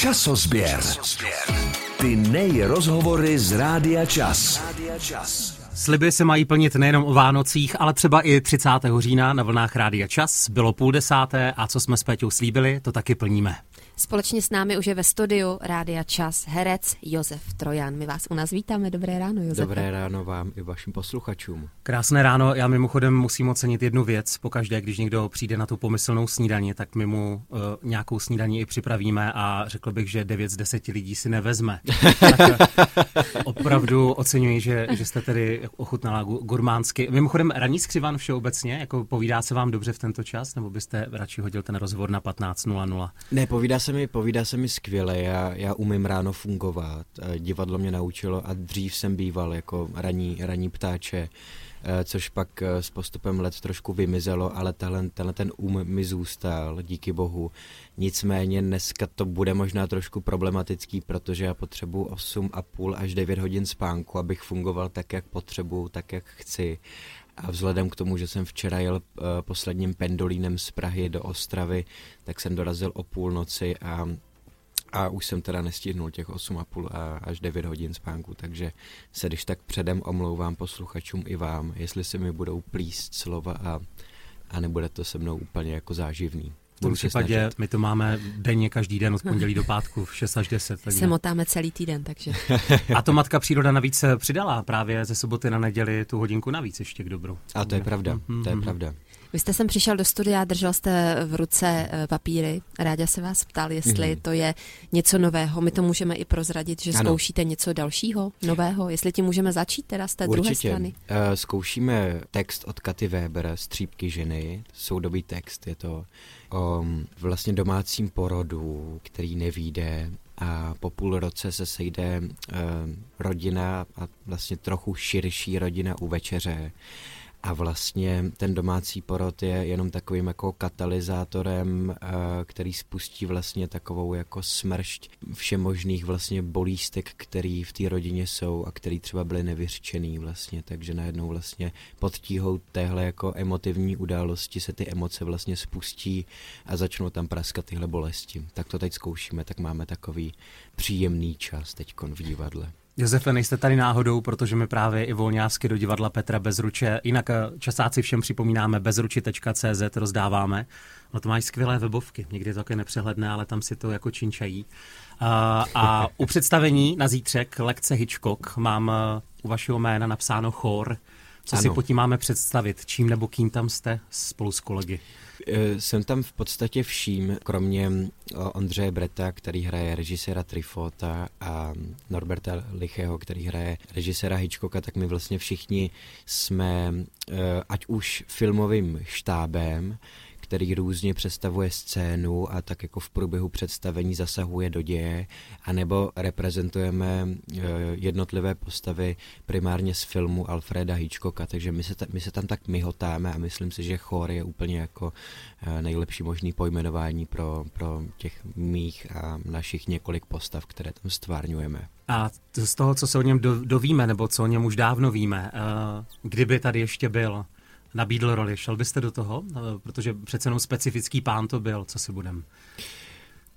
Časozběr. Ty nejrozhovory z Rádia Čas. Sliby se mají plnit nejenom o Vánocích, ale třeba i 30. října na vlnách Rádia Čas. Bylo půl desáté a co jsme s Péťou slíbili, to taky plníme. Společně s námi už je ve studiu Rádia Čas herec Josef Trojan. My vás u nás vítáme. Dobré ráno, Josef. Dobré ráno vám i vašim posluchačům. Krásné ráno. Já mimochodem musím ocenit jednu věc. Pokaždé, když někdo přijde na tu pomyslnou snídani, tak my mu uh, nějakou snídaní i připravíme a řekl bych, že 9 z 10 lidí si nevezme. tak opravdu oceňuji, že, že jste tedy ochutnala gurmánsky. Mimochodem, ranní skřivan všeobecně, jako povídá se vám dobře v tento čas, nebo byste radši hodil ten rozhovor na 15.00? Ne, povídá se mi, povídá se mi skvěle, já, já umím ráno fungovat, divadlo mě naučilo a dřív jsem býval jako raní, raní ptáče, eh, což pak eh, s postupem let trošku vymizelo, ale tenhle, tenhle ten um mi zůstal, díky bohu. Nicméně dneska to bude možná trošku problematický, protože já potřebuji 8,5 až 9 hodin spánku, abych fungoval tak, jak potřebuji, tak, jak chci. A vzhledem k tomu, že jsem včera jel uh, posledním pendolínem z Prahy do Ostravy, tak jsem dorazil o půlnoci a a už jsem teda nestihnul těch 8,5 až 9 hodin spánku, takže se když tak předem omlouvám posluchačům i vám, jestli se mi budou plíst slova a, a nebude to se mnou úplně jako záživný. V tom případě my to máme denně každý den od pondělí do pátku v 6 až 10. Takže... Se motáme celý týden, takže. A to Matka Příroda navíc přidala právě ze soboty na neděli tu hodinku navíc ještě k dobru. A to je pravda, to je pravda. Vy jste sem přišel do studia, držel jste v ruce eh, papíry. Ráda se vás ptal, jestli mm-hmm. to je něco nového. My to můžeme i prozradit, že ano. zkoušíte něco dalšího, nového. Jestli ti můžeme začít teda z té Určitě. druhé strany. Uh, zkoušíme text od Katy Weber, Střípky ženy, soudobý text. Je to o vlastně domácím porodu, který nevíde a po půl roce se sejde uh, rodina a vlastně trochu širší rodina u večeře a vlastně ten domácí porod je jenom takovým jako katalyzátorem, eh, který spustí vlastně takovou jako smršť všemožných vlastně bolístek, který v té rodině jsou a který třeba byly nevyřčený vlastně, takže najednou vlastně pod tíhou téhle jako emotivní události se ty emoce vlastně spustí a začnou tam praskat tyhle bolesti. Tak to teď zkoušíme, tak máme takový příjemný čas teď v divadle. Josefe, nejste tady náhodou, protože my právě i volňásky do divadla Petra Bezruče, jinak eh, časáci všem připomínáme bezruči.cz rozdáváme. No to mají skvělé webovky, někdy to také nepřehledné, ale tam si to jako činčají. A, eh, a u představení na zítřek lekce Hitchcock mám eh, u vašeho jména napsáno chor. Co ano. si po tím máme představit? Čím nebo kým tam jste spolu s kolegy? Jsem tam v podstatě vším, kromě Ondřeje Breta, který hraje režiséra Trifota a Norberta Lichého, který hraje režiséra Hitchcocka, tak my vlastně všichni jsme ať už filmovým štábem, který různě představuje scénu a tak jako v průběhu představení zasahuje do děje, anebo reprezentujeme eh, jednotlivé postavy primárně z filmu Alfreda Hitchcocka, takže my se, ta, my se tam tak myhotáme a myslím si, že chor je úplně jako eh, nejlepší možný pojmenování pro, pro těch mých a našich několik postav, které tam stvárňujeme. A z toho, co se o něm dovíme, nebo co o něm už dávno víme, eh, kdyby tady ještě byl, nabídl roli. Šel byste do toho? Eh, protože přece jenom specifický pán to byl, co si budem.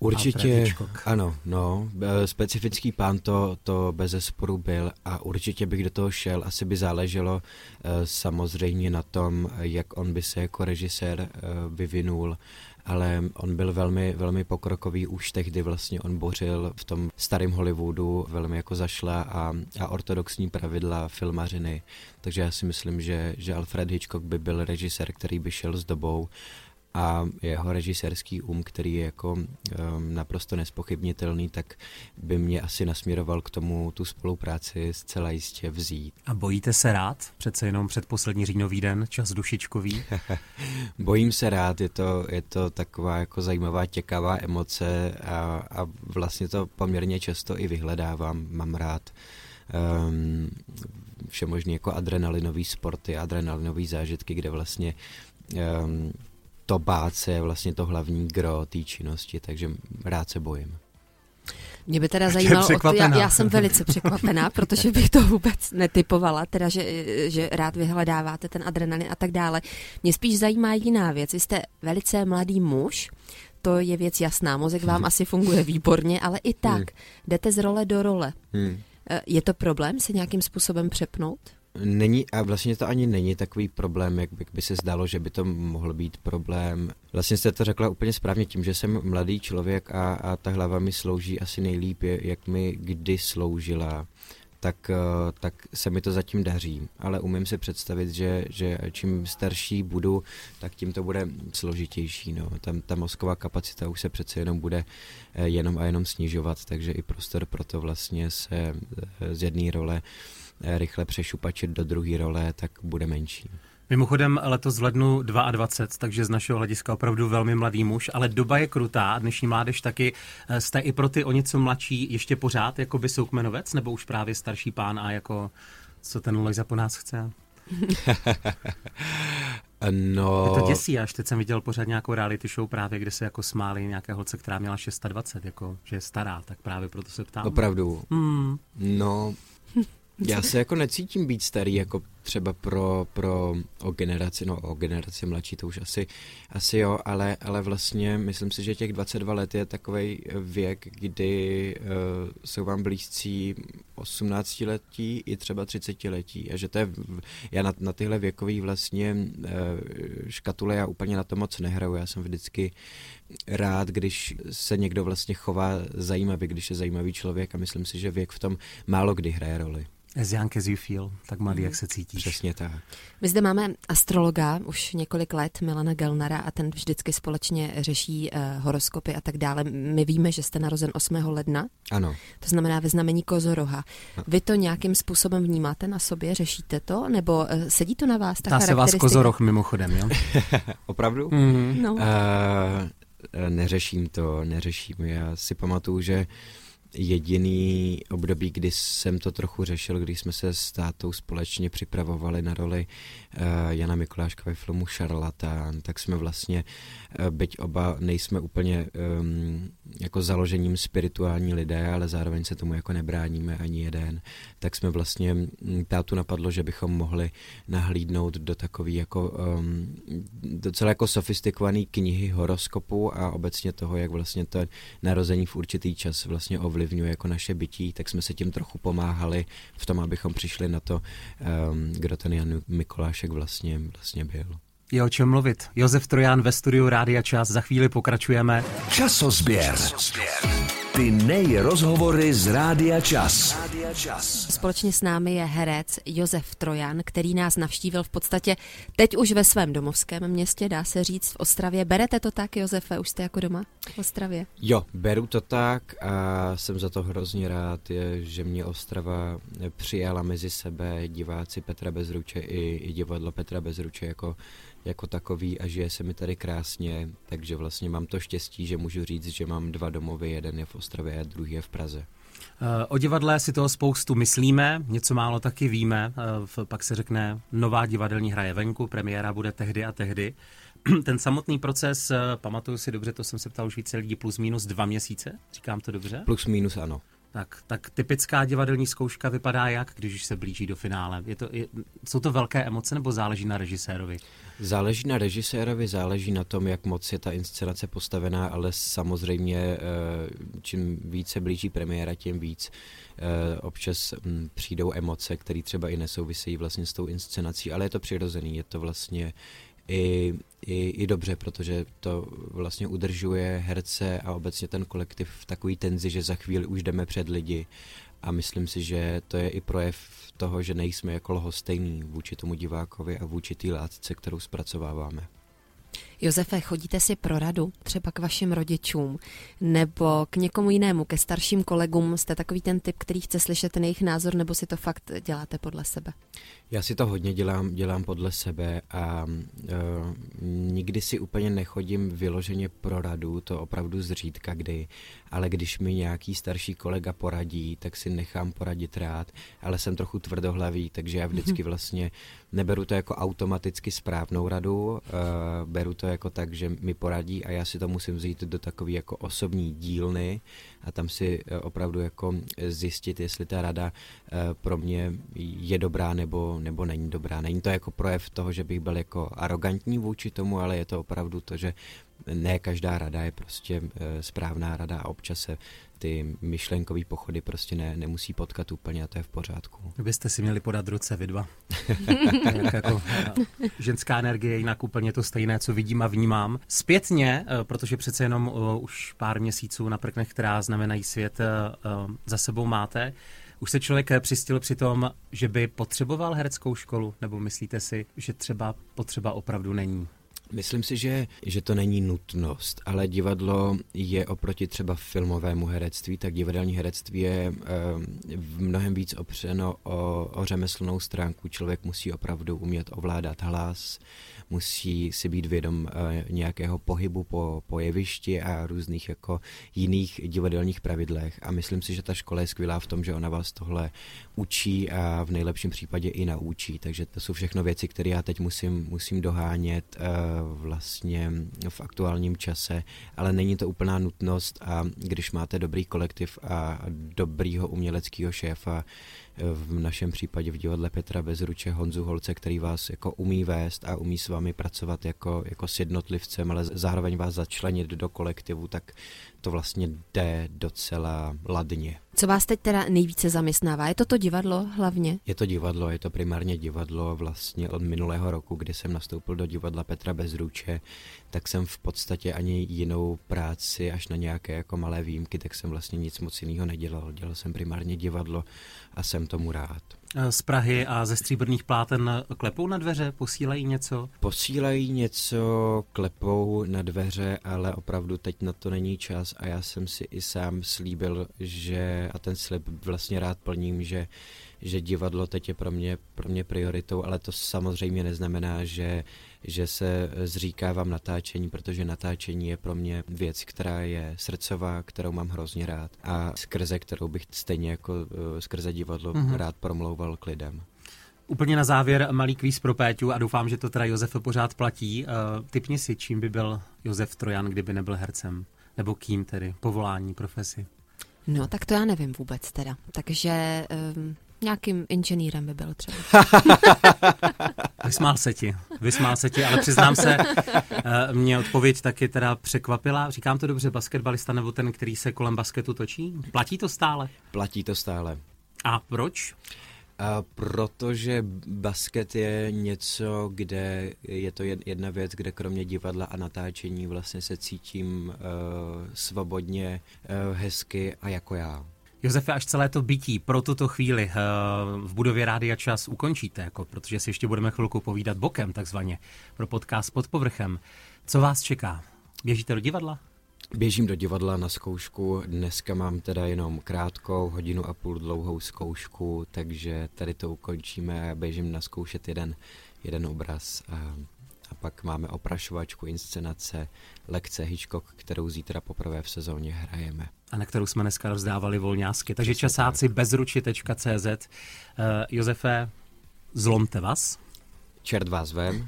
Určitě, ano, no, specifický pán to, to bez zesporu byl a určitě bych do toho šel, asi by záleželo eh, samozřejmě na tom, jak on by se jako režisér vyvinul, ale on byl velmi, velmi pokrokový už tehdy. Vlastně on bořil v tom starém Hollywoodu velmi jako zašla a, a ortodoxní pravidla filmařiny, takže já si myslím, že, že Alfred Hitchcock by byl režisér, který by šel s dobou a jeho režisérský um, který je jako um, naprosto nespochybnitelný, tak by mě asi nasměroval k tomu tu spolupráci zcela jistě vzít. A bojíte se rád? Přece jenom předposlední říjnový den, čas dušičkový? Bojím se rád, je to, je to taková jako zajímavá, těkavá emoce a, a vlastně to poměrně často i vyhledávám, mám rád um, všemožný jako adrenalinový sporty, adrenalinové zážitky, kde vlastně um, to bát se je vlastně to hlavní gro té činnosti, takže rád se bojím. Mě by teda zajímalo, já, já jsem velice překvapená, protože bych to vůbec netypovala, teda, že, že rád vyhledáváte ten adrenalin a tak dále. Mě spíš zajímá jiná věc. Vy jste velice mladý muž, to je věc jasná. Mozek vám asi funguje výborně, ale i tak hmm. jdete z role do role. Hmm. Eh, je to problém se nějakým způsobem přepnout? Není, a vlastně to ani není takový problém, jak by, by se zdalo, že by to mohl být problém. Vlastně jste to řekla úplně správně tím, že jsem mladý člověk a, a ta hlava mi slouží asi nejlíp, jak mi kdy sloužila tak, eh, tak se mi to zatím daří. Ale umím si představit, že, že čím starší budu, tak tím to bude složitější. No. Tam ta mozková kapacita už se přece jenom bude eh, jenom a jenom snižovat, takže i prostor pro to vlastně se eh, z jedné role rychle přešupačit do druhé role, tak bude menší. Mimochodem letos v lednu 22, takže z našeho hlediska opravdu velmi mladý muž, ale doba je krutá, dnešní mládež taky. Eh, jste i pro ty o něco mladší ještě pořád jako by soukmenovec, nebo už právě starší pán a jako co ten Lojza po nás chce? No... Je to děsí, až teď jsem viděl pořád nějakou reality show právě, kde se jako smáli nějaké holce, která měla 620, jako, že je stará, tak právě proto se ptám. Opravdu? Hmm. No, já se jako necítím být starý, jako třeba pro, pro o generaci, no o generaci mladší to už asi, asi jo, ale, ale vlastně myslím si, že těch 22 let je takový věk, kdy uh, jsou vám blízcí 18 letí i třeba 30 letí a že to je, já na, na tyhle věkový vlastně uh, škatule já úplně na to moc nehraju, já jsem vždycky rád, když se někdo vlastně chová zajímavě, když je zajímavý člověk a myslím si, že věk v tom málo kdy hraje roli. As young as you feel, tak mladý, mm. jak se cítíš. Přesně tak. My zde máme astrologa už několik let, Milana Gelnara, a ten vždycky společně řeší uh, horoskopy a tak dále. My víme, že jste narozen 8. ledna. Ano. To znamená ve znamení Kozoroha. No. Vy to nějakým způsobem vnímáte na sobě, řešíte to, nebo uh, sedí to na vás? Ta se vás Kozoroh mimochodem, jo? Opravdu? Mm-hmm. No. Uh, neřeším to, neřeším. Já si pamatuju, že uh, jediný období, kdy jsem to trochu řešil, když jsme se s tátou společně připravovali na roli uh, Jana Mikuláška ve filmu Šarlatán, tak jsme vlastně, uh, byť oba nejsme úplně um, jako založením spirituální lidé, ale zároveň se tomu jako nebráníme ani jeden, tak jsme vlastně, mm, tátu napadlo, že bychom mohli nahlídnout do takový jako um, docela jako sofistikovaný knihy horoskopu a obecně toho, jak vlastně to narození v určitý čas vlastně ovlivňuje jako naše bytí, tak jsme se tím trochu pomáhali v tom, abychom přišli na to, um, kdo ten Jan Mikolášek vlastně, vlastně byl. Je o čem mluvit. Josef Trojan ve studiu Rádia Čas. Za chvíli pokračujeme. Časozběr. Ty nejrozhovory z Rádia Čas. Společně s námi je herec Josef Trojan, který nás navštívil v podstatě teď už ve svém domovském městě, dá se říct v Ostravě. Berete to tak, Josefe, už jste jako doma v Ostravě? Jo, beru to tak a jsem za to hrozně rád, je, že mě Ostrava přijala mezi sebe diváci Petra Bezruče i, i divadlo Petra Bezruče jako jako takový a žije se mi tady krásně, takže vlastně mám to štěstí, že můžu říct, že mám dva domovy, jeden je v Ostravě a druhý je v Praze. Eh, o divadle si toho spoustu myslíme, něco málo taky víme, eh, pak se řekne nová divadelní hraje venku, premiéra bude tehdy a tehdy. Ten samotný proces, eh, pamatuju si dobře, to jsem se ptal už více lidí, plus minus dva měsíce, říkám to dobře? Plus minus ano. Tak, tak typická divadelní zkouška vypadá jak, když se blíží do finále? Je to, je, jsou to velké emoce nebo záleží na režisérovi? Záleží na režisérovi, záleží na tom, jak moc je ta inscenace postavená, ale samozřejmě eh, čím více blíží premiéra, tím víc eh, občas hm, přijdou emoce, které třeba i nesouvisejí vlastně s tou inscenací, ale je to přirozený, je to vlastně i, i, i dobře, protože to vlastně udržuje herce a obecně ten kolektiv v takový tenzi, že za chvíli už jdeme před lidi a myslím si, že to je i projev toho, že nejsme jako lhostejní vůči tomu divákovi a vůči té látce, kterou zpracováváme. Josefe, chodíte si pro radu třeba k vašim rodičům nebo k někomu jinému, ke starším kolegům? Jste takový ten typ, který chce slyšet ten jejich názor nebo si to fakt děláte podle sebe? Já si to hodně dělám, dělám podle sebe a uh, nikdy si úplně nechodím vyloženě pro radu, to opravdu zřídka kdy, ale když mi nějaký starší kolega poradí, tak si nechám poradit rád, ale jsem trochu tvrdohlavý, takže já vždycky vlastně neberu to jako automaticky správnou radu, uh, beru to jako tak, že mi poradí a já si to musím vzít do takové jako osobní dílny a tam si uh, opravdu jako zjistit, jestli ta rada uh, pro mě je dobrá nebo, nebo není dobrá. Není to jako projev toho, že bych byl jako arrogantní vůči tomu, ale je to opravdu to, že ne každá rada je prostě správná rada a občas se ty myšlenkové pochody prostě ne, nemusí potkat úplně a to je v pořádku. Byste si měli podat ruce vy dva. jako, ženská energie je jinak úplně to stejné, co vidím a vnímám. Zpětně, eh, protože přece jenom už pár měsíců na prknech, která znamenají svět, za sebou máte, už se člověk přistil při tom, že by potřeboval hereckou školu, nebo myslíte si, že třeba potřeba opravdu není? Myslím si, že, že to není nutnost, ale divadlo je oproti třeba filmovému herectví, tak divadelní herectví je e, mnohem víc opřeno o, o řemeslnou stránku. Člověk musí opravdu umět ovládat hlas, musí si být vědom e, nějakého pohybu po, po jevišti a různých jako jiných divadelních pravidlech. A myslím si, že ta škola je skvělá v tom, že ona vás tohle učí a v nejlepším případě i naučí. Takže to jsou všechno věci, které já teď musím, musím dohánět e, vlastně v aktuálním čase, ale není to úplná nutnost a když máte dobrý kolektiv a dobrýho uměleckého šéfa, v našem případě v divadle Petra Bezruče Honzu Holce, který vás jako umí vést a umí s vámi pracovat jako, jako s jednotlivcem, ale zároveň vás začlenit do kolektivu, tak to vlastně jde docela ladně. Co vás teď teda nejvíce zaměstnává? Je to to divadlo hlavně? Je to divadlo, je to primárně divadlo vlastně od minulého roku, kdy jsem nastoupil do divadla Petra Bezruče, tak jsem v podstatě ani jinou práci, až na nějaké jako malé výjimky, tak jsem vlastně nic moc jiného nedělal. Dělal jsem primárně divadlo a jsem tomu rád. Z Prahy a ze stříbrných pláten klepou na dveře, posílají něco? Posílají něco, klepou na dveře, ale opravdu teď na to není čas a já jsem si i sám slíbil, že a ten slib vlastně rád plním, že že divadlo teď je pro mě, pro mě prioritou, ale to samozřejmě neznamená, že, že se zříkávám natáčení, protože natáčení je pro mě věc, která je srdcová, kterou mám hrozně rád a skrze kterou bych stejně jako eh, skrze divadlo mm-hmm. rád promlouval k lidem. Úplně na závěr malý kvíz pro Péťu a doufám, že to teda Josef pořád platí. Uh, typni si, čím by byl Josef Trojan, kdyby nebyl hercem. Nebo kým tedy, povolání, profesi. No, tak to já nevím vůbec teda. Takže um, Nějakým inženýrem by byl třeba. Vysmál se ti, vysmál se ti, ale přiznám se, eh, mě odpověď taky teda překvapila. Říkám to dobře, basketbalista nebo ten, který se kolem basketu točí? Platí to stále? Platí to stále. A proč? A protože basket je něco, kde je to jedna věc, kde kromě divadla a natáčení vlastně se cítím uh, svobodně, uh, hezky a jako já. Josefe, až celé to bytí pro tuto chvíli uh, v budově Rádia Čas ukončíte, jako, protože si ještě budeme chvilku povídat bokem, takzvaně, pro podcast pod povrchem. Co vás čeká? Běžíte do divadla? Běžím do divadla na zkoušku, dneska mám teda jenom krátkou, hodinu a půl dlouhou zkoušku, takže tady to ukončíme a běžím naskoušet jeden, jeden obraz. A, a pak máme oprašovačku, inscenace, lekce Hitchcock, kterou zítra poprvé v sezóně hrajeme. A na kterou jsme dneska rozdávali volňásky. Takže časáci bezruči.cz. Uh, Josefe, zlomte vás. Čert vás vem.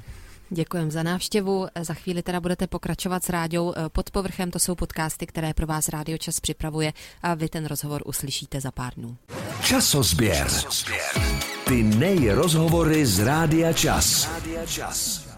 Děkujem za návštěvu. Za chvíli teda budete pokračovat s rádiou eh, pod povrchem. To jsou podcasty, které pro vás Rádio Čas připravuje a vy ten rozhovor uslyšíte za pár dnů. Časozběr. Ty nejrozhovory z Rádia Čas. Rádia Čas.